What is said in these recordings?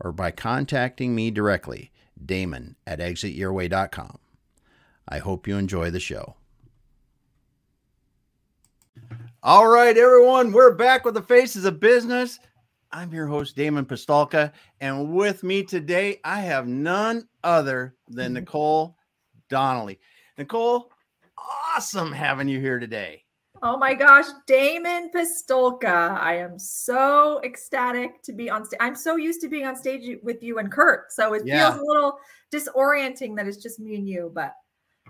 or by contacting me directly, Damon at exityourway.com. I hope you enjoy the show. All right, everyone, we're back with the Faces of Business. I'm your host, Damon Pistulka, and with me today, I have none other than Nicole Donnelly. Nicole, awesome having you here today. Oh my gosh, Damon Pistulka. I am so ecstatic to be on stage. I'm so used to being on stage with you and Kurt. So it yeah. feels a little disorienting that it's just me and you, but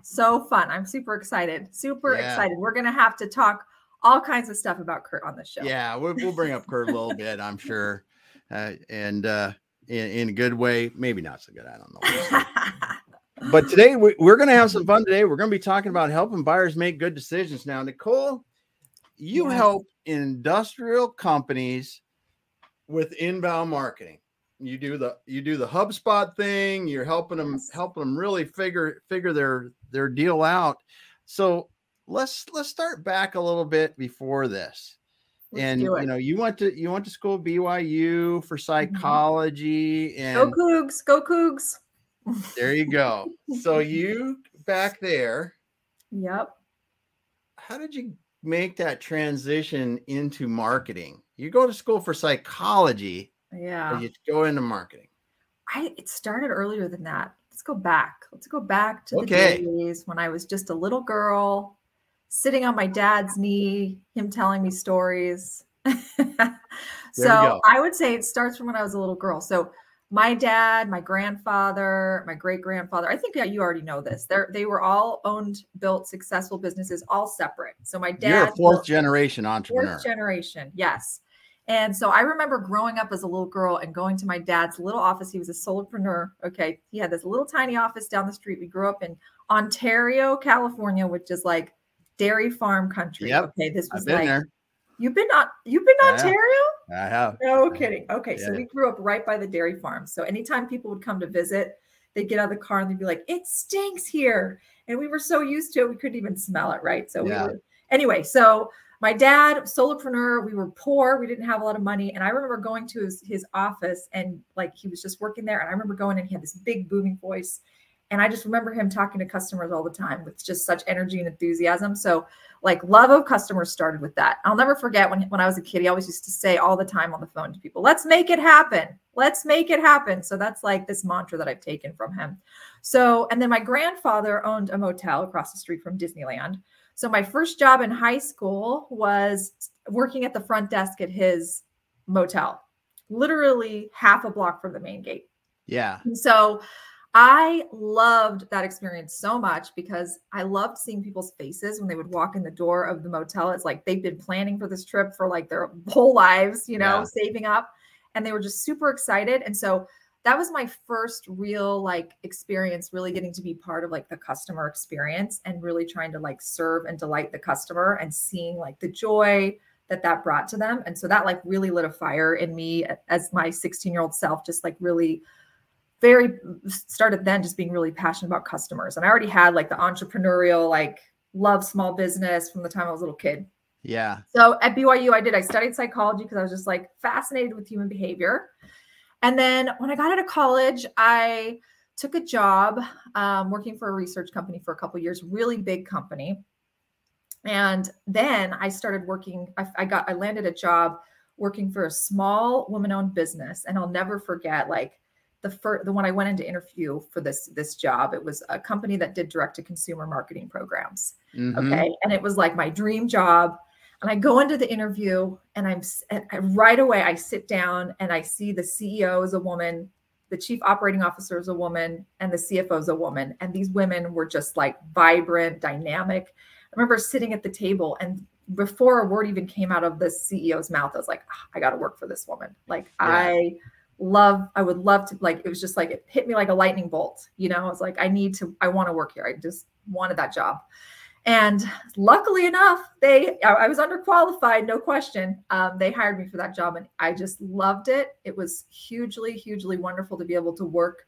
so fun. I'm super excited. Super yeah. excited. We're going to have to talk all kinds of stuff about Kurt on the show. Yeah, we'll, we'll bring up Kurt a little bit, I'm sure. Uh, and uh, in, in, a good way, maybe not so good. I don't know. but today we, are going to have some fun today. We're going to be talking about helping buyers make good decisions. Now, Nicole, you yes. help industrial companies with inbound marketing. You do the you do the HubSpot thing. You're helping them yes. helping them really figure figure their their deal out. So let's let's start back a little bit before this. Let's and you know, you went to you went to school BYU for mm-hmm. psychology mm-hmm. and go Cougs, go Cougs. There you go. so you back there. Yep. How did you make that transition into marketing? You go to school for psychology. Yeah. you go into marketing. I it started earlier than that. Let's go back. Let's go back to okay. the days when I was just a little girl sitting on my dad's knee, him telling me stories. so I would say it starts from when I was a little girl. So my dad, my grandfather, my great grandfather, I think yeah, you already know this. They they were all owned, built, successful businesses, all separate. So my dad, you're a fourth generation entrepreneur. Fourth generation, yes. And so I remember growing up as a little girl and going to my dad's little office. He was a solopreneur. Okay. He had this little tiny office down the street. We grew up in Ontario, California, which is like dairy farm country. Yep. Okay, this was like there. you've been on you've been to Ontario? I have. No kidding. Okay, yeah. so we grew up right by the dairy farm. So anytime people would come to visit, they'd get out of the car and they'd be like, "It stinks here," and we were so used to it we couldn't even smell it. Right. So yeah. we were anyway. So my dad, solopreneur, we were poor, we didn't have a lot of money, and I remember going to his his office and like he was just working there, and I remember going and he had this big booming voice and I just remember him talking to customers all the time with just such energy and enthusiasm. So, like, love of customers started with that. I'll never forget when, when I was a kid, he always used to say all the time on the phone to people, let's make it happen. Let's make it happen. So, that's like this mantra that I've taken from him. So, and then my grandfather owned a motel across the street from Disneyland. So, my first job in high school was working at the front desk at his motel, literally half a block from the main gate. Yeah. And so, I loved that experience so much because I loved seeing people's faces when they would walk in the door of the motel. It's like they've been planning for this trip for like their whole lives, you know, yeah. saving up, and they were just super excited. And so that was my first real like experience really getting to be part of like the customer experience and really trying to like serve and delight the customer and seeing like the joy that that brought to them and so that like really lit a fire in me as my 16 year old self just like really very started then just being really passionate about customers. And I already had like the entrepreneurial, like love small business from the time I was a little kid. Yeah. So at BYU, I did, I studied psychology because I was just like fascinated with human behavior. And then when I got out of college, I took a job um, working for a research company for a couple years, really big company. And then I started working, I, I got, I landed a job working for a small woman owned business. And I'll never forget, like, the first the one I went into interview for this this job. It was a company that did direct to consumer marketing programs. Mm-hmm. Okay, and it was like my dream job. And I go into the interview, and I'm and right away I sit down and I see the CEO is a woman, the chief operating officer is a woman, and the CFO is a woman. And these women were just like vibrant, dynamic. I remember sitting at the table and before a word even came out of the CEO's mouth, I was like, oh, I got to work for this woman. Like yeah. I love i would love to like it was just like it hit me like a lightning bolt you know? I was like i need to i want to work here. I just wanted that job. And luckily enough they i was underqualified no question. Um, they hired me for that job and i just loved it. It was hugely hugely wonderful to be able to work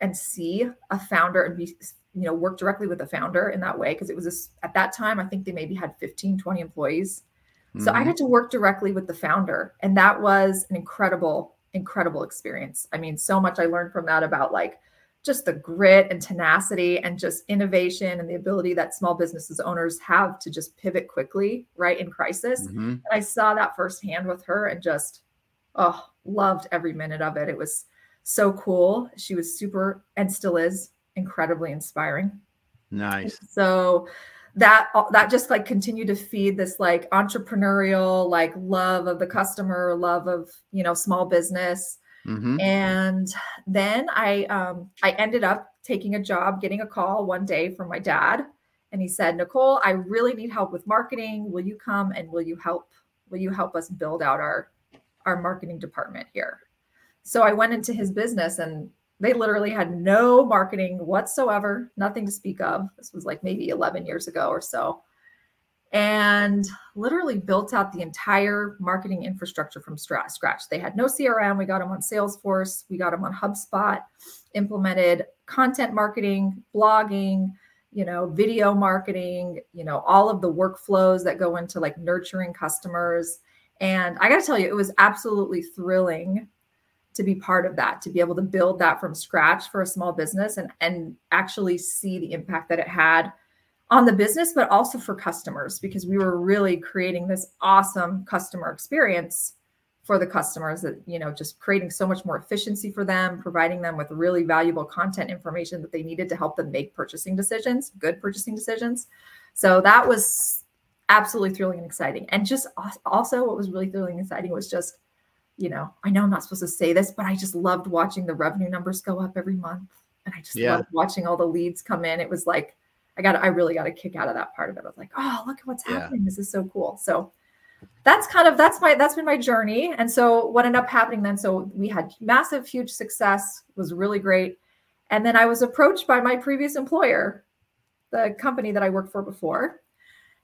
and see a founder and be you know work directly with the founder in that way. Because it was a, at that time i think they maybe had 15 20 employees. Mm-hmm. so i mm-hmm. got to work directly with the founder. And that was an incredible incredible experience. I mean, so much I learned from that about like just the grit and tenacity and just innovation and the ability that small businesses owners have to just pivot quickly, right, in crisis. Mm-hmm. And I saw that firsthand with her and just, oh, loved every minute of it. It was so cool. She was super and still is incredibly inspiring. Nice. So, that that just like continued to feed this like entrepreneurial like love of the customer love of you know small business. Mm-hmm. and then i um i ended up taking a job getting a call one day from my dad and he said nicole i really need help with marketing. Will you come and will you help will you help us build out our our marketing department here? So i went into his business and they literally had no marketing whatsoever, nothing to speak of. This was like maybe 11 years ago or so. And literally built out the entire marketing infrastructure from scratch. They had no CRM. We got them on Salesforce. We got them on HubSpot, implemented content marketing, blogging, you know, video marketing, you know, all of the workflows that go into like nurturing customers. And I got to tell you, it was absolutely thrilling to be part of that to be able to build that from scratch for a small business and and actually see the impact that it had on the business but also for customers because we were really creating this awesome customer experience for the customers that you know just creating so much more efficiency for them providing them with really valuable content information that they needed to help them make purchasing decisions good purchasing decisions. So that was absolutely thrilling and exciting. And just also what was really thrilling and exciting was just you know, I know I'm not supposed to say this, but I just loved watching the revenue numbers go up every month. And I just yeah. loved watching all the leads come in. It was like, I got, I really got a kick out of that part of it. I was like, oh, look at what's happening. Yeah. This is so cool. So that's kind of, that's my, that's been my journey. And so what ended up happening then, so we had massive, huge success, was really great. And then I was approached by my previous employer, the company that I worked for before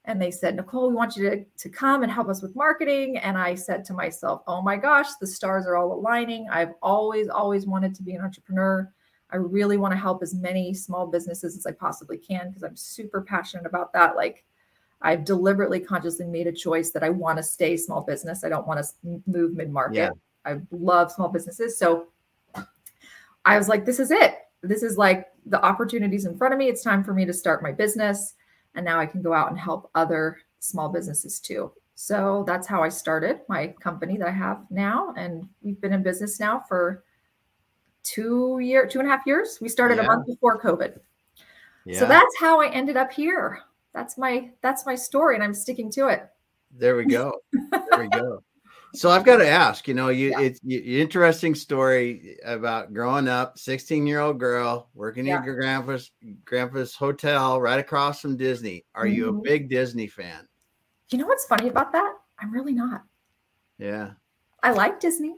and they said, Nicole, we want you to, to come and help us with marketing. And I said to myself, oh my gosh, the stars are all aligning. I've always, always wanted to be an entrepreneur. I really want to help as many small businesses as I possibly can because I'm super passionate about that. Like, I've deliberately, consciously made a choice that I want to stay small business. I don't want to move mid market. Yeah. I love small businesses. So I was like, this is it. This is like the opportunities in front of me. It's time for me to start my business and now I can go out and help other small businesses too. So that's how I started my company that I have now. And we've been in business now for two year, two and a half years. We started yeah. a month before COVID. Yeah. So that's how I ended up here. That's my that's my story, and I'm sticking to it. There we go. There we go. So I've got to ask, you know, you yeah. it's you, interesting story about growing up, 16 year old girl working yeah. at your grandpa's grandpa's hotel right across from Disney. Are mm-hmm. you a mm-hmm. big Disney fan? You know what's funny about that? I'm really not. Yeah. I like Disney,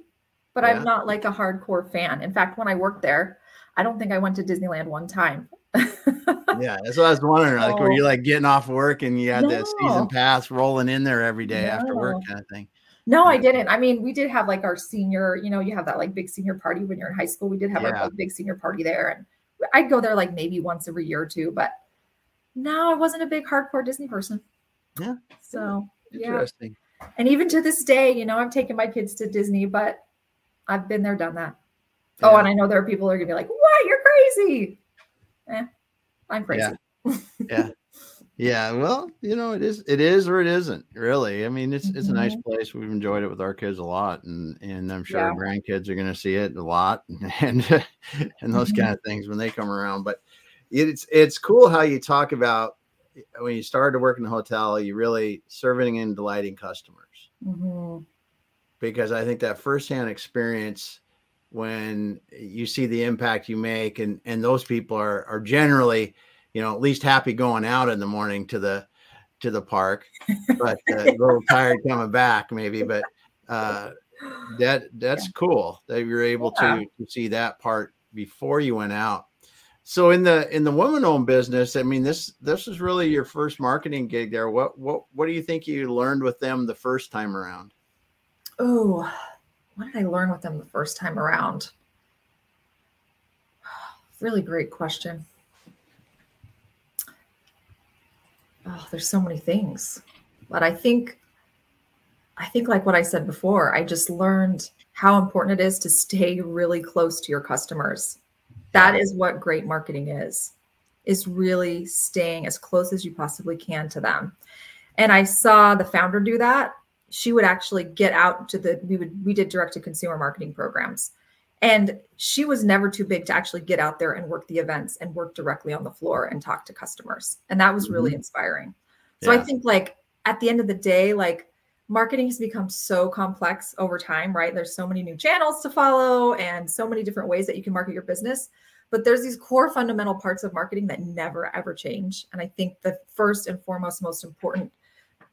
but yeah. I'm not like a hardcore fan. In fact, when I worked there, I don't think I went to Disneyland one time. yeah, that's what I was wondering. Like, oh. were you like getting off work and you had no. that season pass rolling in there every day no. after work kind of thing? No, I didn't. I mean, we did have like our senior, you know, you have that like big senior party when you're in high school. We did have yeah. our big senior party there. And I'd go there like maybe once every year or two, but no, I wasn't a big hardcore Disney person. Yeah. So interesting. Yeah. And even to this day, you know, I've taken my kids to Disney, but I've been there, done that. Yeah. Oh, and I know there are people who are gonna be like, "What? You're crazy." Eh, I'm crazy. Yeah. yeah. Yeah, well, you know, it is it is or it isn't, really. I mean, it's it's a nice mm-hmm. place. We've enjoyed it with our kids a lot and and I'm sure yeah. grandkids are going to see it a lot and and those mm-hmm. kind of things when they come around, but it's it's cool how you talk about when you started to work in the hotel, you really serving and delighting customers. Mm-hmm. Because I think that firsthand experience when you see the impact you make and and those people are are generally you know, at least happy going out in the morning to the to the park, but uh, a little tired coming back maybe. But uh, that that's yeah. cool that you're able yeah. to, to see that part before you went out. So in the in the woman owned business, I mean this this is really your first marketing gig there. What what what do you think you learned with them the first time around? Oh, what did I learn with them the first time around? Really great question. Oh, there's so many things. But I think I think like what I said before, I just learned how important it is to stay really close to your customers. That is what great marketing is. Is really staying as close as you possibly can to them. And I saw the founder do that. She would actually get out to the we would we did direct to consumer marketing programs. And she was never too big to actually get out there and work the events and work directly on the floor and talk to customers. And that was really mm-hmm. inspiring. So yeah. I think like at the end of the day, like marketing has become so complex over time, right? There's so many new channels to follow and so many different ways that you can market your business. But there's these core fundamental parts of marketing that never ever change. And I think the first and foremost, most important,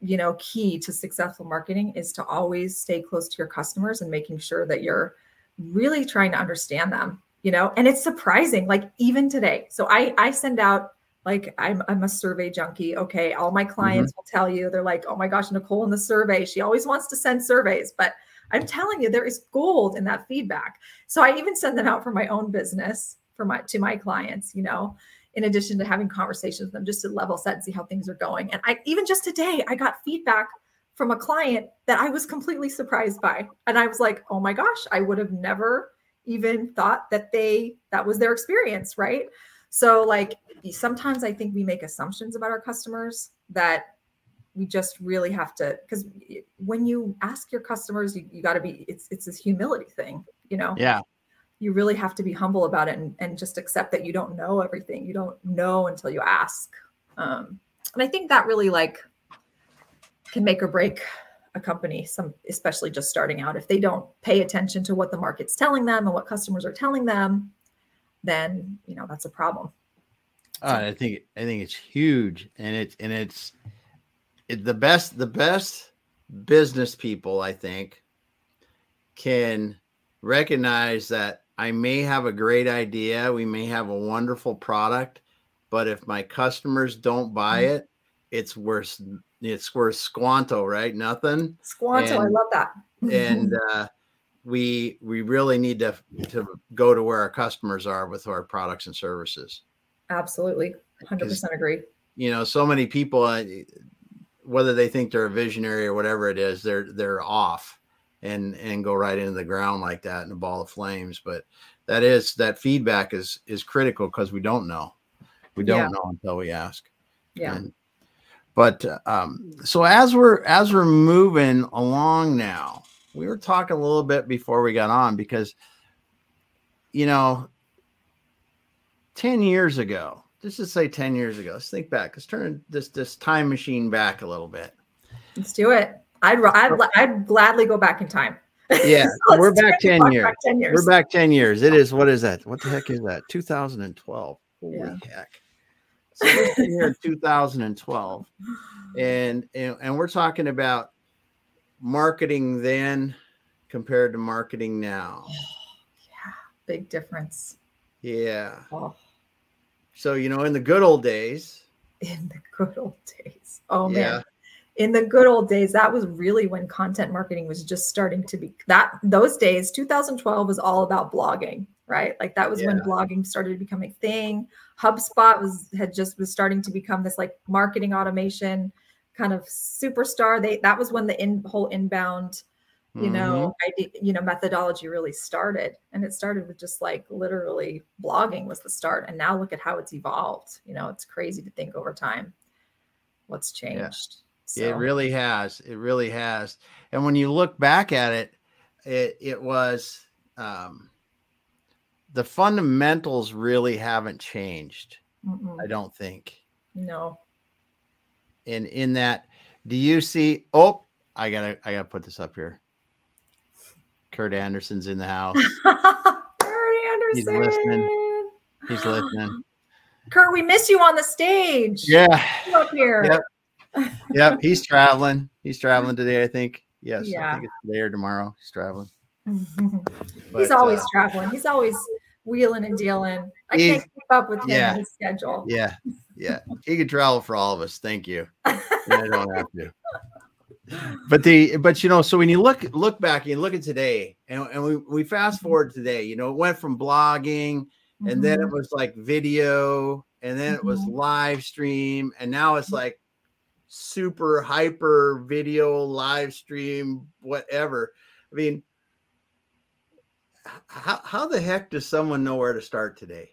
you know, key to successful marketing is to always stay close to your customers and making sure that you're really trying to understand them, you know, and it's surprising, like even today. So I I send out like I'm, I'm a survey junkie. Okay. All my clients mm-hmm. will tell you, they're like, oh my gosh, Nicole in the survey, she always wants to send surveys, but I'm telling you, there is gold in that feedback. So I even send them out for my own business for my, to my clients, you know, in addition to having conversations with them just to level set and see how things are going. And I, even just today, I got feedback from a client that I was completely surprised by. And I was like, oh my gosh, I would have never even thought that they, that was their experience. Right. So, like, sometimes I think we make assumptions about our customers that we just really have to, because when you ask your customers, you, you got to be, it's, it's this humility thing, you know? Yeah. You really have to be humble about it and, and just accept that you don't know everything. You don't know until you ask. Um, and I think that really like can make or break a company some especially just starting out if they don't pay attention to what the market's telling them and what customers are telling them then you know that's a problem. Uh, I think I think it's huge, and it's and it's it, the best the best business people I think can recognize that I may have a great idea, we may have a wonderful product, but if my customers don't buy mm-hmm. it, it's worth it's worth squanto, right? Nothing. Squanto, and, I love that. and uh, we we really need to to go to where our customers are with our products and services absolutely 100% agree you know so many people uh, whether they think they're a visionary or whatever it is they're they're off and and go right into the ground like that in a ball of flames but that is that feedback is is critical because we don't know we don't yeah. know until we ask yeah and, but um so as we're as we're moving along now we were talking a little bit before we got on because you know 10 years ago let's just say 10 years ago let's think back let's turn this this time machine back a little bit. Let's do it. I'd i'd, I'd gladly go back in time. Yeah we're back 10 years. back 10 years. We're back 10 years. It is what is that? What the heck is that? 2012 holy yeah. heck so here in 2012 and, and and we're talking about marketing then compared to marketing now? yeah, big difference. Yeah. Oh. So, you know, in the good old days, in the good old days. Oh yeah. man. In the good old days, that was really when content marketing was just starting to be that those days, 2012 was all about blogging, right? Like that was yeah. when blogging started to become a thing. HubSpot was had just was starting to become this like marketing automation kind of superstar. They that was when the in, whole inbound, you mm-hmm. know, idea, you know, methodology really started, and it started with just like literally blogging was the start, and now look at how it's evolved. You know, it's crazy to think over time what's changed. Yeah. So. It really has. It really has. And when you look back at it, it it was um, the fundamentals really haven't changed. Mm-mm. I don't think. No and in that, do you see? Oh, I gotta, I gotta put this up here. Kurt Anderson's in the house. Kurt Anderson. He's listening. He's listening. Kurt, we miss you on the stage. Yeah. up here. Yep. yep. He's traveling. He's traveling today, I think. Yes, yeah. I think it's today or tomorrow. He's traveling. but, he's always uh, traveling. He's always wheeling and dealing. I can't keep up with him yeah, and his schedule. Yeah, yeah. He could travel for all of us. Thank you. I don't have to. But the but you know, so when you look look back, and look at today, and, and we, we fast forward today, you know, it went from blogging, mm-hmm. and then it mm-hmm. was like video, and then mm-hmm. it was mm-hmm. live stream, and now it's like super hyper video live stream, whatever. I mean, how, how the heck does someone know where to start today?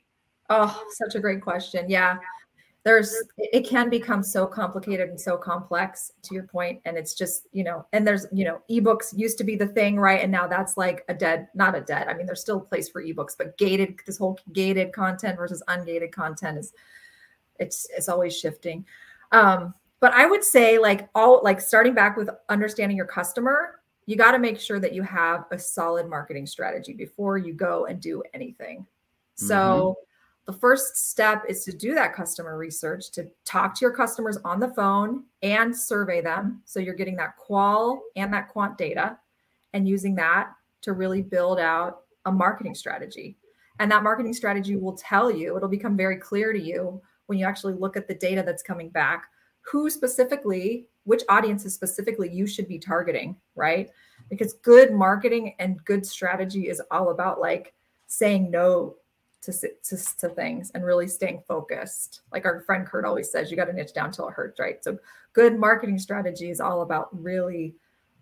Oh, such a great question. Yeah. There's it can become so complicated and so complex to your point and it's just, you know, and there's, you know, ebooks used to be the thing, right? And now that's like a dead, not a dead. I mean, there's still a place for ebooks, but gated this whole gated content versus ungated content is it's it's always shifting. Um, but I would say like all like starting back with understanding your customer you got to make sure that you have a solid marketing strategy before you go and do anything. So, mm-hmm. the first step is to do that customer research, to talk to your customers on the phone and survey them. So, you're getting that qual and that quant data and using that to really build out a marketing strategy. And that marketing strategy will tell you, it'll become very clear to you when you actually look at the data that's coming back who specifically which audiences specifically you should be targeting, right? Because good marketing and good strategy is all about like saying no to, to, to things and really staying focused. Like our friend Kurt always says, you got to niche down till it hurts, right? So good marketing strategy is all about really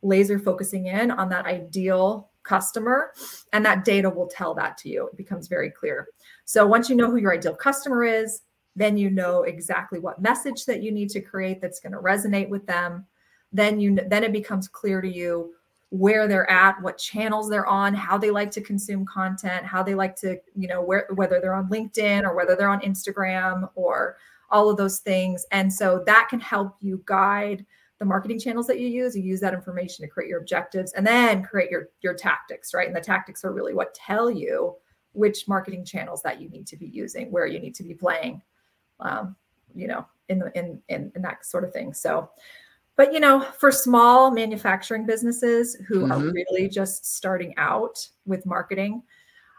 laser focusing in on that ideal customer and that data will tell that to you it becomes very clear so once you know who your ideal customer is then you know exactly what message that you need to create that's going to resonate with them. Then you then it becomes clear to you where they're at what channels they're on how they like to consume content how they like to you know where whether they're on linkedin or whether they're on instagram or all of those things. And so that can help you guide the marketing channels that you use. You use that information to create your objectives and then create your your tactics right? And the tactics are really what tell you which marketing channels that you need to be using where you need to be playing um, you know, in the in, in in that sort of thing. So, but you know, for small manufacturing businesses who mm-hmm. are really just starting out with marketing,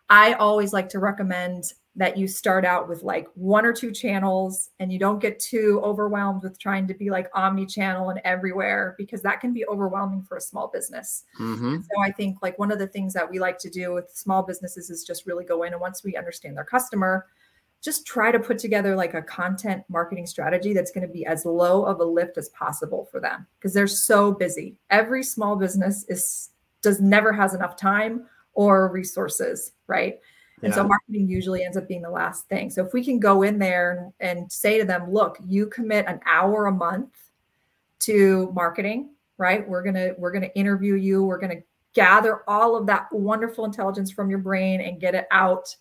I always like to recommend that you start out with like one or two channels and you don't get too overwhelmed with trying to be like omni-channel and everywhere because that can be overwhelming for a small business. Mm-hmm. So I think like one of the things that we like to do with small businesses is just really go in and once we understand their customer, just try to put together like a content marketing strategy that's going to be as low of a lift as possible for them because they're so busy. Every small business is does never has enough time or resources, right? And so marketing usually ends up being the last thing. So if we can go in there and, and say to them, look, you commit an hour a month to marketing, right? We're gonna we're gonna interview you. We're gonna gather all of that wonderful intelligence from your brain and get it out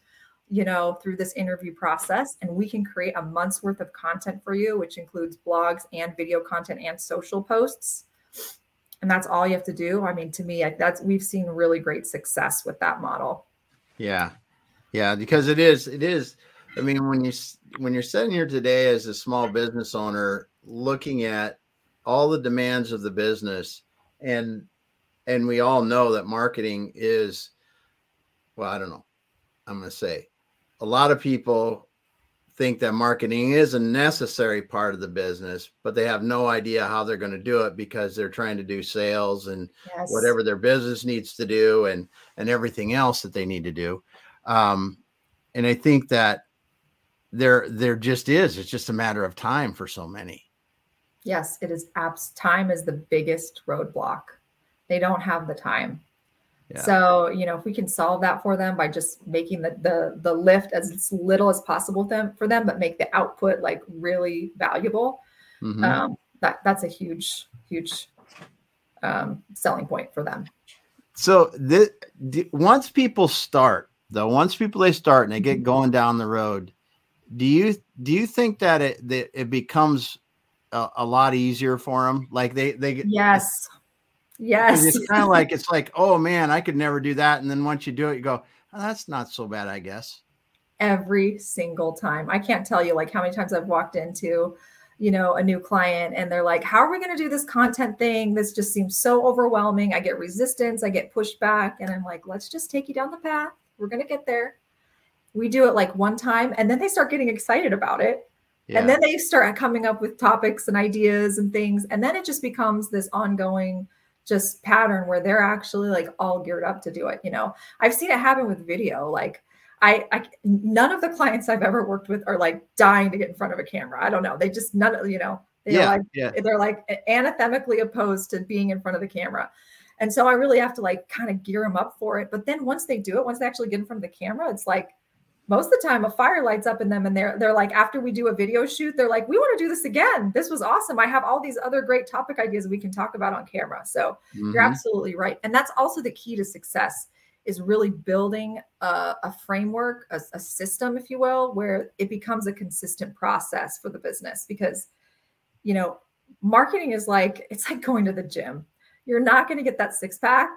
you know, through this interview process. And we can create a month's worth of content for you, which includes blogs and video content and social posts. And that's all you have to do. I mean, to me, that's we've seen really great success with that model. Yeah. Yeah, because it is, it is. I mean, when you when you're sitting here today as a small business owner, looking at all the demands of the business, and and we all know that marketing is, well, I don't know, I'm going to say a lot of people think that marketing is a necessary part of the business, but they have no idea how they're going to do it because they're trying to do sales and yes. whatever their business needs to do and and everything else that they need to do. Um, and I think that there there just is. It's just a matter of time for so many. Yes, it is. Apps time is the biggest roadblock. They don't have the time. So, you know, if we can solve that for them by just making the the the lift as little as possible them for them, but make the output like really valuable, mm-hmm. um, that that's a huge, huge um, selling point for them. So the, once people start, though, once people they start and they get mm-hmm. going down the road, do you do you think that it that it becomes a, a lot easier for them? Like they they get yes Yes. It's kind of like it's like, oh man, I could never do that. And then once you do it, you go, oh, that's not so bad, I guess. Every single time. I can't tell you like how many times I've walked into, you know, a new client and they're like, how are we going to do this content thing? This just seems so overwhelming. I get resistance, I get pushed back, And I'm like, let's just take you down the path. We're going to get there. We do it like one time and then they start getting excited about it. Yeah. And then they start coming up with topics and ideas and things. And then it just becomes this ongoing just pattern where they're actually like all geared up to do it. You know, I've seen it happen with video. Like I, I none of the clients I've ever worked with are like dying to get in front of a camera. I don't know. They just none of you know they're yeah, like yeah. they're like anathemically opposed to being in front of the camera. And so I really have to like kind of gear them up for it. But then once they do it, once they actually get in front of the camera, it's like most of the time a fire lights up in them and they're they're like after we do a video shoot they're like we want to do this again this was awesome i have all these other great topic ideas we can talk about on camera so mm-hmm. you're absolutely right and that's also the key to success is really building a, a framework, a, a, system, if you will, where it becomes a consistent process for the business. Because, you know, marketing is like it's like going to the gym. You're not going to get that six pack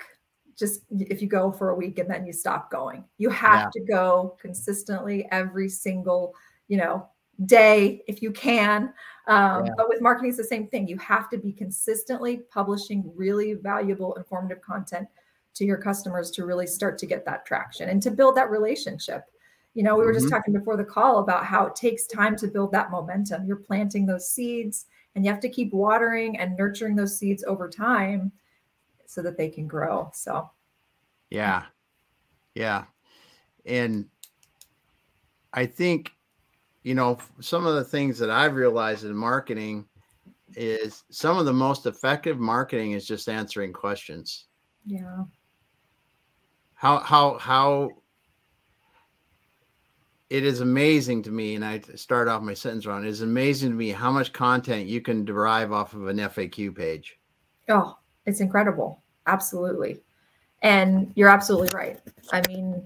just if you go for a week and then you stop going. You have yeah. to go consistently every single, you know, day if you can. Um, yeah. But with marketing, it's the same thing. You have to be consistently publishing really valuable, informative content to your customers to really start to get that traction and to build that relationship. You know, we were just mm-hmm. talking before the call about how it takes time to build that momentum. You're planting those seeds and you have to keep watering and nurturing those seeds over time so that they can grow. So, yeah. Yeah. And I think, you know, some of the things that I've realized in marketing is some of the most effective marketing is just answering questions. Yeah how how how it is amazing to me, and I start off my sentence wrong. It is amazing to me how much content you can derive off of an FAQ page. Oh, it's incredible. Absolutely. And you're absolutely right. I mean,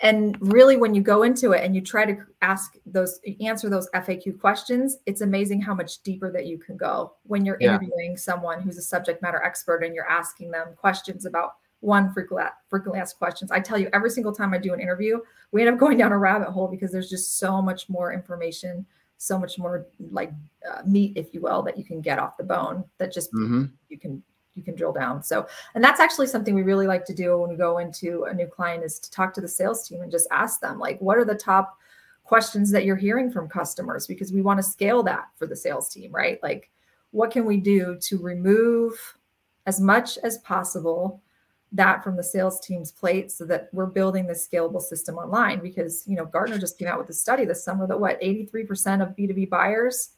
and really when you go into it and you try to ask those answer those FAQ questions, it's amazing how much deeper that you can go when you're yeah. interviewing someone who's a subject matter expert and you're asking them questions about one frequently, asked questions. I tell you, every single time I do an interview, we end up going down a rabbit hole because there's just so much more information, so much more like uh, meat, if you will, that you can get off the bone that just mm-hmm. you can you can drill down. So, and that's actually something we really like to do when we go into a new client is to talk to the sales team and just ask them like, what are the top questions that you're hearing from customers? Because we want to scale that for the sales team, right? Like, what can we do to remove as much as possible that from the sales team's plate so that we're building this scalable system online because you know gartner just came out with a study this summer that what 83% of b2b buyers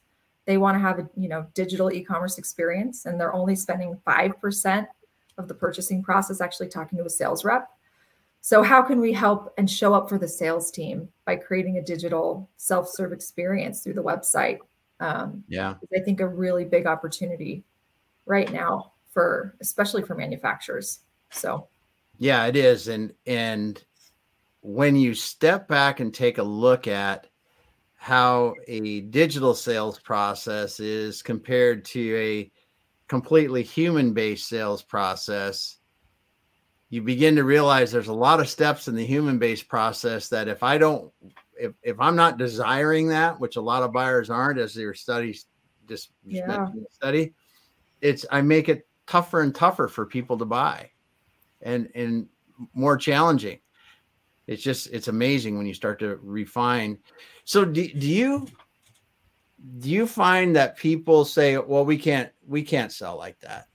they want to have a you know digital e-commerce experience and they're only spending 5% of the purchasing process actually talking to a sales rep. So how can we help and show up for the sales team by creating a digital self-serve experience through the website? Um, yeah. i think a really big opportunity right now for especially for manufacturers so, yeah, it is. And, and when you step back and take a look at how a digital sales process is compared to a completely human based sales process, you begin to realize there's a lot of steps in the human based process that if I don't, if, if I'm not desiring that, which a lot of buyers aren't, as their studies just yeah. study, it's I make it tougher and tougher for people to buy and and more challenging. It's just it's amazing when you start to refine. So do, do you do you find that people say, "Well, we can't we can't sell like that,"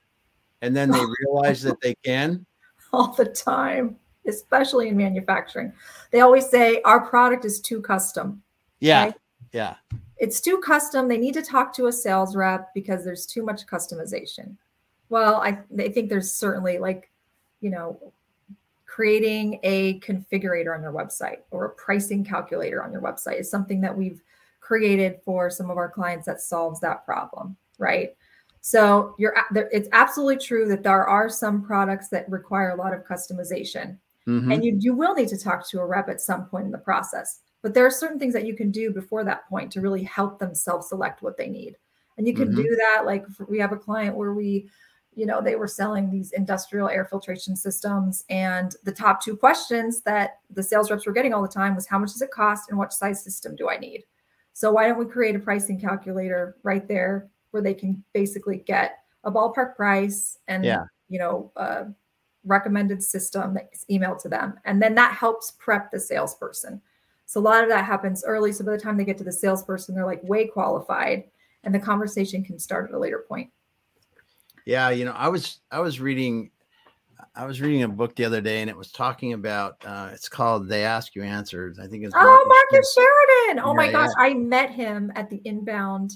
and then they realize that they can? All the time, especially in manufacturing, they always say our product is too custom. Yeah, right? yeah. It's too custom. They need to talk to a sales rep because there's too much customization. Well, I, I think there's certainly like you know, creating a configurator on your website or a pricing calculator on your website is something that we've created for some of our clients that solves that problem, right? So you're it's absolutely true that there are some products that require a lot of customization. Mm-hmm. And you, you will need to talk to a rep at some point in the process. But there are certain things that you can do before that point to really help them self-select what they need. And you can mm-hmm. do that. Like we have a client where we you know they were selling these industrial air filtration systems and the top two questions that the sales reps were getting all the time was how much does it cost and what size system do i need So why don't we create a pricing calculator right there where they can basically get a ballpark price and yeah. you know a recommended system that's emailed to them, and then that helps prep the salesperson. So a lot of that happens early. So by the time they get to the salesperson, they're like way qualified, and the conversation can start at a later point. Yeah, you know, I was I was reading I was reading a book the other day and it was talking about uh, it's called They Ask You Answers. I think it's Oh, Marcus Sheridan. Oh my gosh, yeah. I met him at the Inbound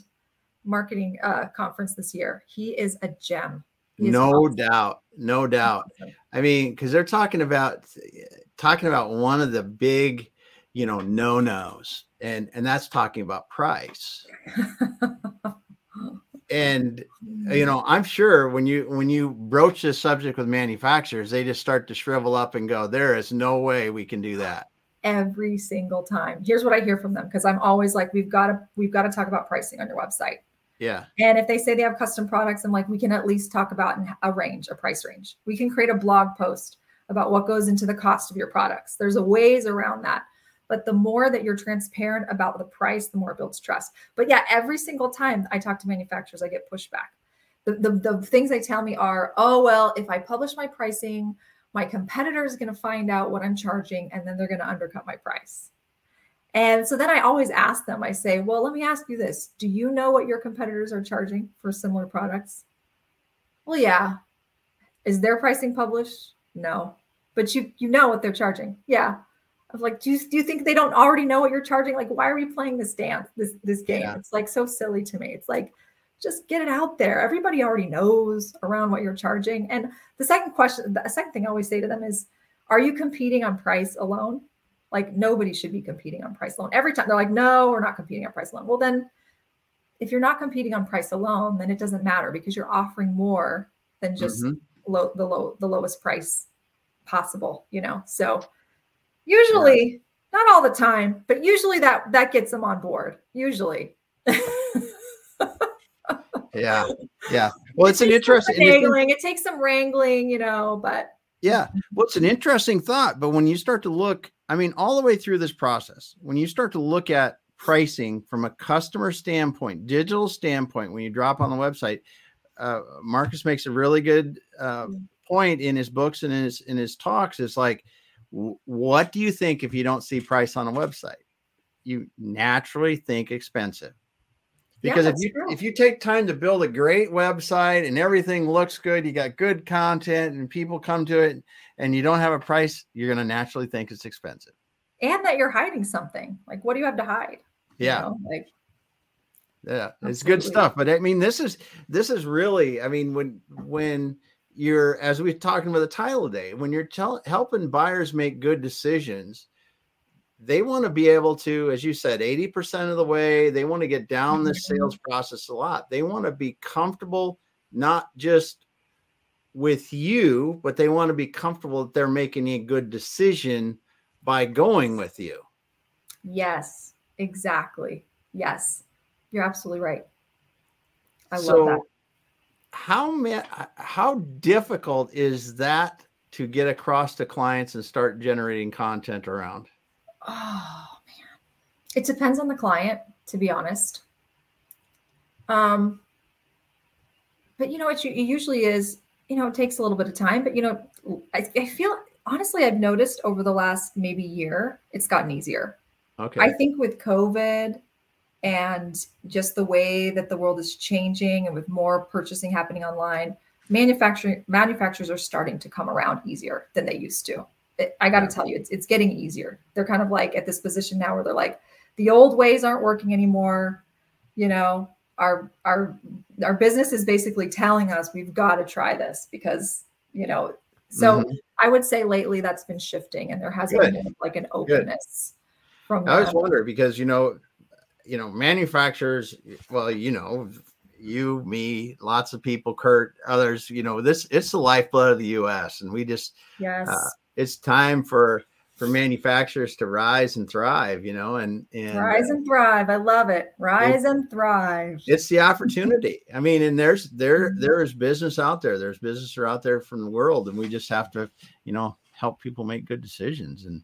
marketing uh, conference this year. He is a gem. no awesome. doubt. No doubt. I mean, because they're talking about talking about one of the big, you know, no-nos. And and that's talking about price. and hmm. you know i'm sure when you when you broach this subject with manufacturers they just start to shrivel up and go there is no way we can do that. Every single time. Here's what i hear from them because i'm always like we've got to we've got to talk about pricing on your website. Yeah. And if they say they have custom products i'm like we can at least talk about a range a price range. We can create a blog post about what goes into the cost of your products. There's a ways around that but the more that you're transparent about the price, the more it builds trust. But yeah, every single time I talk to manufacturers, I get pushback. The, the, the things they tell me are, oh, well, if I publish my pricing, my competitor is going to find out what I'm charging and then they're going to undercut my price. And so then I always ask them, I say, well, let me ask you this. Do you know what your competitors are charging for similar products? Well, yeah. Is their pricing published? No. But you you know what they're charging. Yeah like, do you, do you think they don't already know what you're charging? Like, why are we playing this dance, this this game? Yeah. It's like so silly to me. It's like, just get it out there. Everybody already knows around what you're charging. And the second question, the second thing I always say to them is, are you competing on price alone? Like nobody should be competing on price alone. Every time they're like, no, we're not competing on price alone. Well, then if you're not competing on price alone, then it doesn't matter because you're offering more than just mm-hmm. low, the low the lowest price possible, you know. So Usually, yeah. not all the time, but usually that that gets them on board. Usually. yeah. Yeah. Well, it's it an interesting wrangling. It takes some wrangling, you know, but yeah. Well, it's an interesting thought. But when you start to look, I mean, all the way through this process, when you start to look at pricing from a customer standpoint, digital standpoint, when you drop on the website, uh, Marcus makes a really good uh, mm. point in his books and in his in his talks. It's like what do you think if you don't see price on a website? You naturally think expensive. Because yeah, if you true. if you take time to build a great website and everything looks good, you got good content and people come to it and you don't have a price, you're going to naturally think it's expensive. And that you're hiding something. Like what do you have to hide? Yeah. You know, like yeah, it's good stuff. But I mean, this is this is really, I mean, when when you're as we are talking about the title today when you're tell, helping buyers make good decisions they want to be able to as you said 80% of the way they want to get down the mm-hmm. sales process a lot. They want to be comfortable not just with you but they want to be comfortable that they're making a good decision by going with you. Yes exactly. Yes you're absolutely right. I so, love that how how difficult is that to get across to clients and start generating content around? Oh man, it depends on the client, to be honest. Um, but you know, it, it usually is. You know, it takes a little bit of time, but you know, I, I feel honestly, I've noticed over the last maybe year, it's gotten easier. Okay. I think with COVID and just the way that the world is changing and with more purchasing happening online manufacturing manufacturers are starting to come around easier than they used to it, i got to tell you it's, it's getting easier they're kind of like at this position now where they're like the old ways aren't working anymore you know our our our business is basically telling us we've got to try this because you know so mm-hmm. i would say lately that's been shifting and there has Good. been like an openness Good. from i was wondering because you know you know, manufacturers, well, you know, you, me, lots of people, Kurt, others, you know, this it's the lifeblood of the US. And we just yes, uh, it's time for for manufacturers to rise and thrive, you know, and, and rise and thrive. I love it. Rise it, and thrive. It's the opportunity. I mean, and there's there mm-hmm. there is business out there. There's business out there from the world, and we just have to, you know, help people make good decisions. And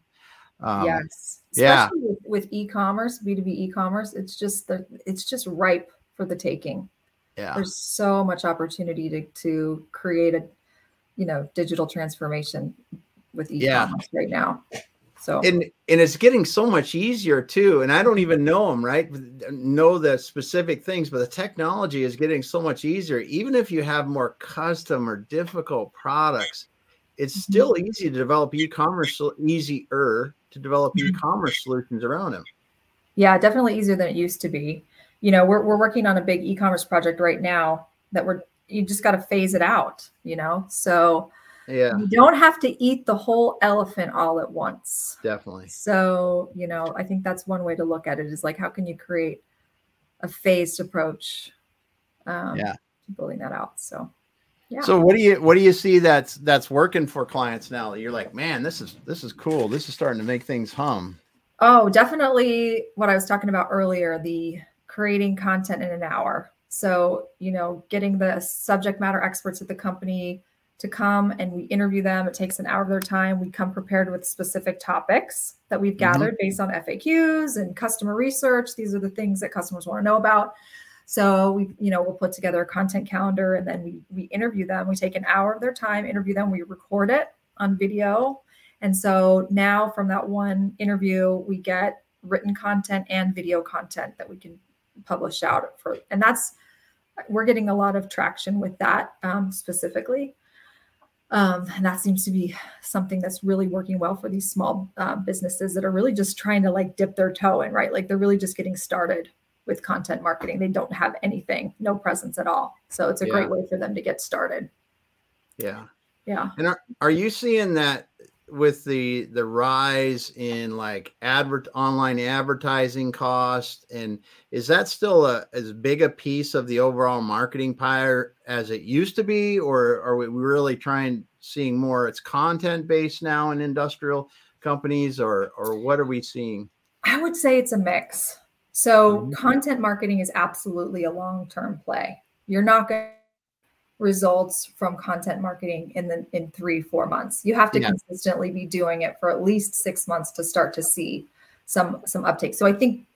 um, yes, yeah, with, with e-commerce, B2B e-commerce, it's just the it's just ripe for the taking. Yeah. There's so much opportunity to to create a you know digital transformation with e-commerce yeah. right now. So and and it's getting so much easier too. And I don't even know them, right? Know the specific things, but the technology is getting so much easier. Even if you have more custom or difficult products, it's mm-hmm. still easy to develop e-commerce easier to develop mm-hmm. e-commerce solutions around them. Yeah, definitely easier than it used to be. You know, we're we're working on a big e-commerce project right now that we're you just got to phase it out, you know. So yeah you don't have to eat the whole elephant all at once definitely so you know i think that's one way to look at it is like how can you create a phased approach um, yeah building that out so yeah. So what do you what do you see that's that's working for clients now? You're like, man, this is this is cool. This is starting to make things hum. Oh, definitely what I was talking about earlier, the creating content in an hour. So, you know, getting the subject matter experts at the company to come and we interview them. It takes an hour of their time. We come prepared with specific topics that we've mm-hmm. gathered mm-hmm. based on FAQs and customer research. These are the things that customers want to know about. So we, you know, we'll put together a content calendar and then we we interview them. We take an hour of their time, interview them, we record it on video. And so now from that one interview, we get written content and video content that we can publish out for and that's we're getting a lot of traction with that um, specifically um, and that seems to be something that's really working well for these small uh, businesses that are really just trying to like dip their toe in, right? Like they're really just getting started with content marketing. They don't have anything, no presence at all. So it's a yeah. great way for them to get started. Yeah. Yeah. And are, are you seeing that with the the rise in like advert online advertising cost and is that still a as big a piece of the overall marketing pie as it used to be or are we really trying seeing more it's content based now in industrial companies or or what are we seeing i would say it's a mix so mm-hmm. content marketing is absolutely a long term play. You're not going to results from content marketing in the in three four months. You have to yeah. consistently be doing it for at least six months to start to see some some uptake. So i think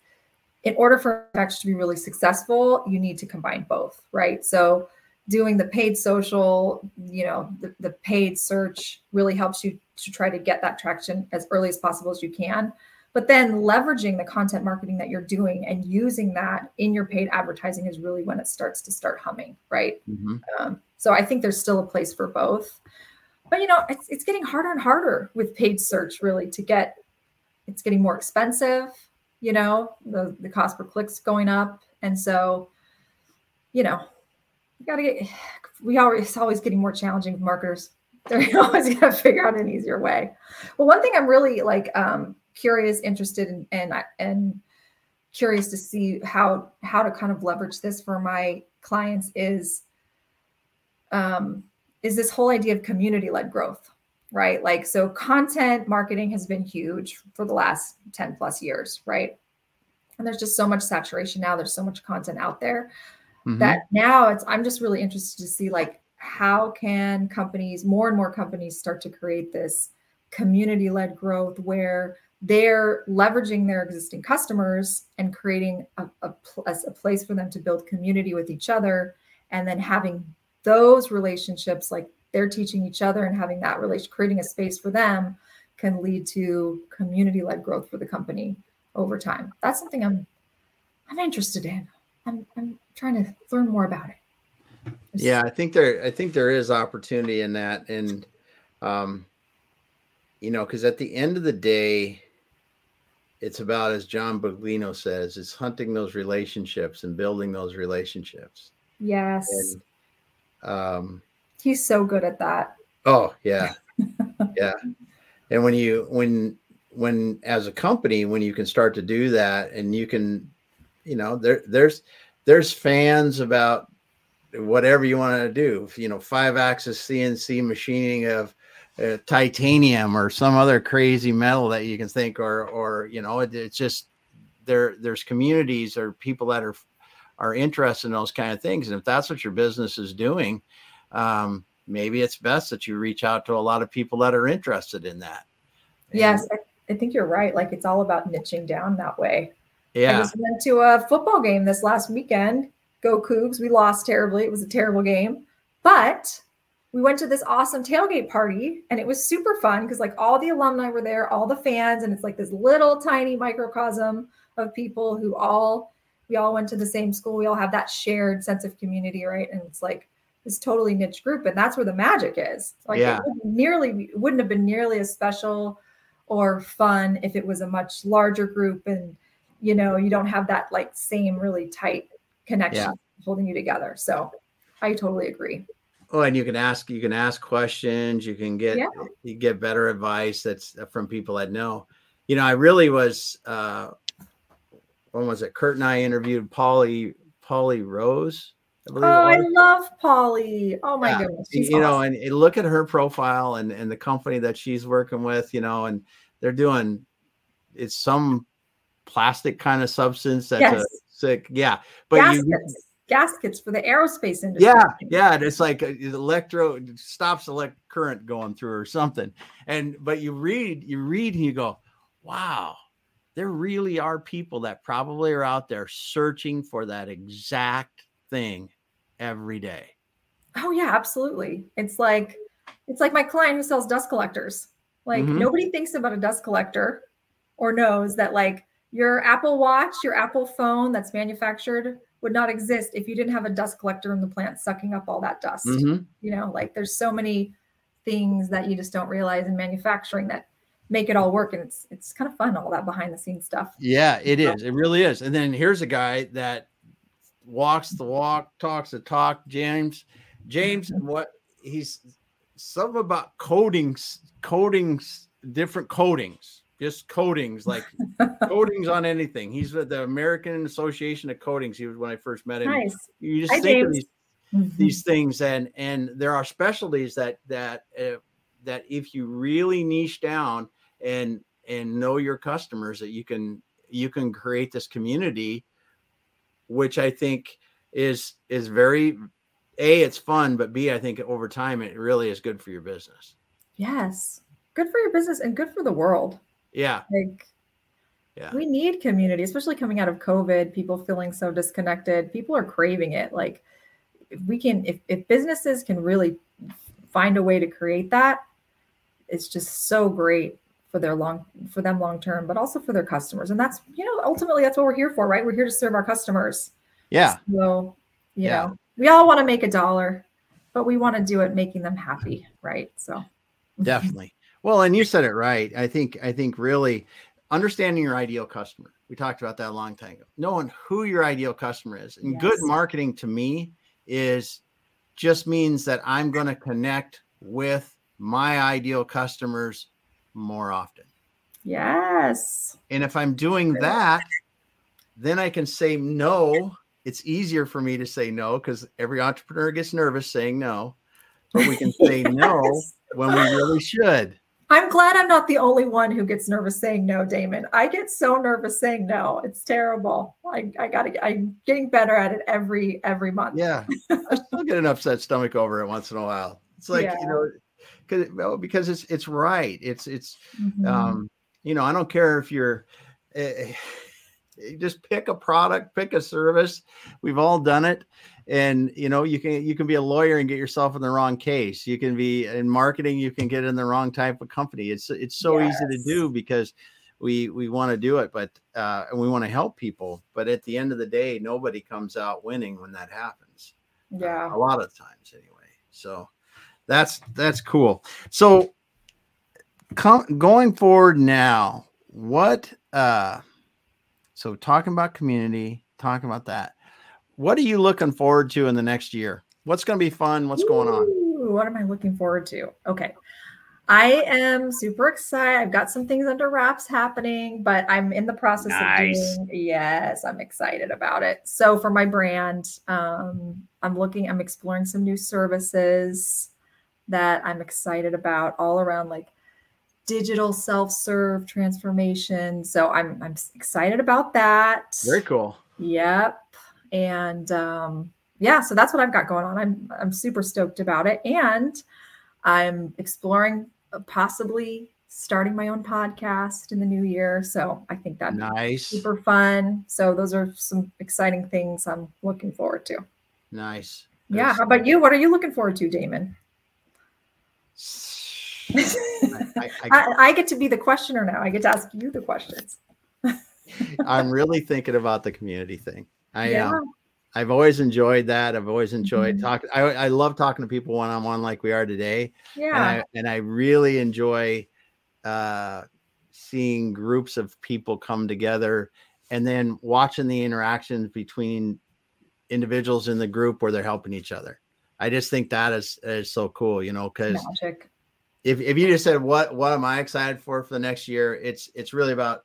in order for actually to be really successful you need to combine both right? So doing the paid social you know the, the paid search really helps you to try to get that traction as early as possible as you can but then leveraging the content marketing that you're doing and using that in your paid advertising is really when it starts to start humming, right? Mm-hmm. Um, so I think there's still a place for both. But you know, it's, it's getting harder and harder with paid search really to get. It's getting more expensive. You know, the the cost per clicks going up, and so, you know, you got to get. We always it's always getting more challenging with marketers. They're always going to figure out an easier way. Well, one thing I'm really like um, curious, interested, in, and and curious to see how how to kind of leverage this for my clients is um, is this whole idea of community led growth, right? Like so, content marketing has been huge for the last ten plus years, right? And there's just so much saturation now. There's so much content out there mm-hmm. that now it's. I'm just really interested to see like how can companies, more and more companies, start to create this community led growth where they're leveraging their existing customers and creating a, a, a, place for them to build community with each other. And then having those relationships like they're teaching each other and having that relation creating a space for them can lead to community led growth for the company over time. That's something i'm i'm interested in. I'm, I'm trying to learn more about it. Yeah i think there i think there is opportunity in that. And um you know because at the end of the day it's about as John Buglino says, it's hunting those relationships and building those relationships. Yes. And, um, he's so good at that. Oh yeah, yeah. And when you when when as a company when you can start to do that and you can, you know, there there's there's fans about whatever you want to do. You know, five axis CNC machining of uh, titanium or some other crazy metal that you can think or or you know it, it's just there there's communities or people that are are interested in those kind of things and if that's what your business is doing um, maybe it's best that you reach out to a lot of people that are interested in that and, yes I think you're right. Like it's all about niching down that way. Yeah. I just went to a football game this last weekend. Go Cougs. We lost terribly. It was a terrible game. But we went to this awesome tailgate party and it was super fun because like all the alumni were there, all the fans, and it's like this little tiny microcosm of people who all we all went to the same school. We all have that shared sense of community, right? And it's like this totally niche group, and that's where the magic is. Like yeah. it wouldn't nearly wouldn't have been nearly as special or fun if it was a much larger group and you know you don't have that like same really tight connection yeah. holding you together. So I totally agree. Oh, and you can ask you can ask questions. You can get yeah. you get better advice that's from people that know. You know, I really was. uh when was it? Curt and I interviewed Polly Polly Rose. I oh, I love Polly. Oh my yeah. goodness. She's you awesome. know, and, and, look at her profile and, and the company that she's working with, you know, and they're doing it's some plastic kind of substance that's yes. a sick, yeah. But gaskets. Gaskets for the aerospace industry. Yeah, yeah. And it's like electro stops electric current going through or something. And but you read, you read and you go, wow, there really are people that probably are out there searching for that exact thing every day. Oh yeah, absolutely. It's like it's like my client who sells dust collectors. Like mm-hmm. nobody thinks about a dust collector or knows that like your Apple Watch, your Apple phone that's manufactured would not exist if you didn't have a dust collector in the plant sucking up all that dust. Mm-hmm. You know, like there's so many things that you just don't realize in manufacturing that make it all work and it's it's kind of fun all that behind the scenes stuff. Yeah it is. It really is. And then here's a guy that walks the walk talks the talk james. James what he's something about coatings coatings different coatings just coatings like coatings on anything he's with the american association of coatings he was when i first met him nice. you just Hi, think James. of these, mm-hmm. these things and and there are specialties that that uh, that if you really niche down and and know your customers that you can you can create this community which i think is is very a it's fun but b i think over time it really is good for your business yes good for your business and good for the world yeah. Like yeah. we need community especially coming out of covid people feeling so disconnected. People are craving it. Like if we can if, if businesses can really find a way to create that it's just so great for their long for them long term but also for their customers. And that's you know ultimately that's what we're here for right? We're here to serve our customers. Yeah. So you yeah. know we all want to make a dollar but we want to do it making them happy right? So. Definitely well and you said it right i think i think really understanding your ideal customer we talked about that a long time ago knowing who your ideal customer is and yes. good marketing to me is just means that i'm going to connect with my ideal customers more often. Yes. And if I'm doing that, then I can say no. It's easier for me to say no because every entrepreneur gets nervous saying no. But we can say yes. no when we really should. I'm glad I'm not the only one who gets nervous saying no, Damon. I get so nervous saying no. It's terrible. I, I gotta I'm getting better at it every every month. Yeah. I still get an upset stomach over it once in a while. It's like, yeah. you know, because well, because it's it's right. It's it's mm-hmm. um, you know I don't care if you're uh, just pick a product, pick a service. We've all done it, and you know you can you can be a lawyer and get yourself in the wrong case. You can be in marketing, you can get in the wrong type of company. It's it's so yes. easy to do because we we want to do it, but uh, and we want to help people. But at the end of the day, nobody comes out winning when that happens. Yeah, uh, a lot of times anyway. So that's that's cool. So com- going forward now, what uh so talking about community, talking about that. What are you looking forward to in the next year? What's going to be fun? What's Ooh, going on? What am I looking forward to? Okay. I am super excited. I've got some things under wraps happening, but I'm in the process nice. of doing. Yes, I'm excited about it. So for my brand, um, I'm looking. I'm exploring some new services that I'm excited about all around like digital self-serve transformation. So I'm I'm excited about that. Very cool. Yep. And um yeah, so that's what I've got going on. I'm I'm super stoked about it and I'm exploring possibly starting my own podcast in the new year. So I think that's nice, super fun. So those are some exciting things I'm looking forward to. Nice. Yeah. How about you? What are you looking forward to, Damon? I, I, I, I, get to be the questioner now. I get to ask you the questions. I'm really thinking about the community thing. I yeah. um, I've always enjoyed that. I've always enjoyed mm-hmm. talking. I, I love talking to people one on one like we are today. Yeah. And I, and I really enjoy uh, seeing groups of people come together and then watching the interactions between individuals in the group where they're helping each other. I just think that is is so cool, you know, because if, if you just said what what am I excited for for the next year, it's it's really about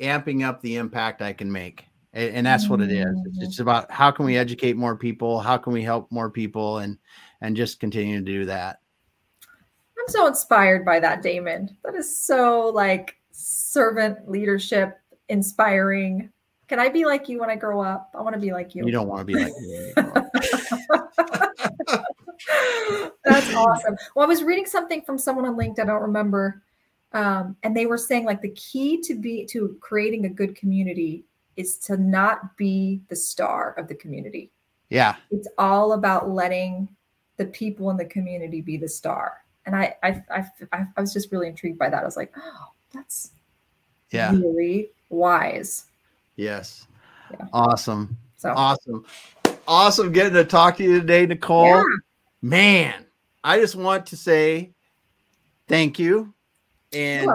amping up the impact I can make and, and that's what it is. It's, mm-hmm. it's, about how can we educate more people, how can we help more people, and and just continue to do that. I'm so inspired by that, Damon. That is so like servant leadership, inspiring. Can I be like you when I grow up? I want to be like you. You don't want to be like me. That's awesome. Well, I was reading something from someone on LinkedIn. I don't remember. Um, and they were saying like the key to be to creating a good community is to not be the star of the community. Yeah. It's all about letting the people in the community be the star. And I, I, I, I was just really intrigued by that. I was like, oh, that's yeah, really wise. Yes. Yeah. Awesome. So awesome. Awesome getting to talk to you today, Nicole. Yeah. Man, I just want to say thank you. And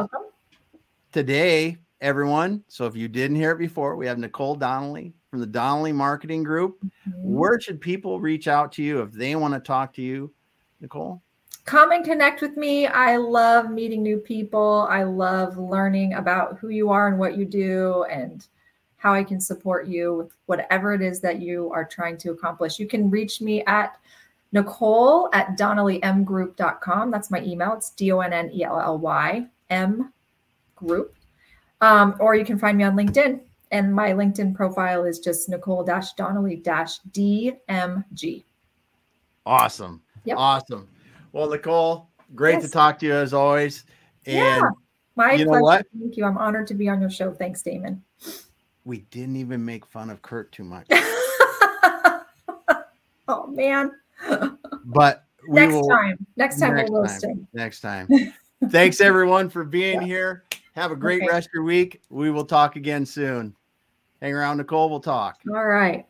today everyone. So if you didn't hear it before, we have Nicole Donnelly from the Donnelly Marketing Group. Mm-hmm. Where should people reach out to you if they want to talk to you, Nicole? Come and connect with me. I love meeting new people. I love learning about who you are and what you do and how I can support you with whatever it is that you are trying to accomplish. You can reach me at Nicole at DonnellyMgroup.com. That's my email. It's D O N N E L L Y M group um, or you can find me on LinkedIn. And my LinkedIn profile is just Nicole Donnelly DMG. Awesome. Yep. Awesome. Well, Nicole, great yes. to talk to you as always. And yeah, my you pleasure. What? Thank you. I'm honored to be on your show. Thanks, Damon. We didn't even make fun of Curt too much. oh man. But next will, time. Next time next we'll roast time, him. Next time. Thanks everyone for being yeah. here. Have a great okay. rest of your week. We will talk again soon. Hang around, Nicole. We'll talk. All right.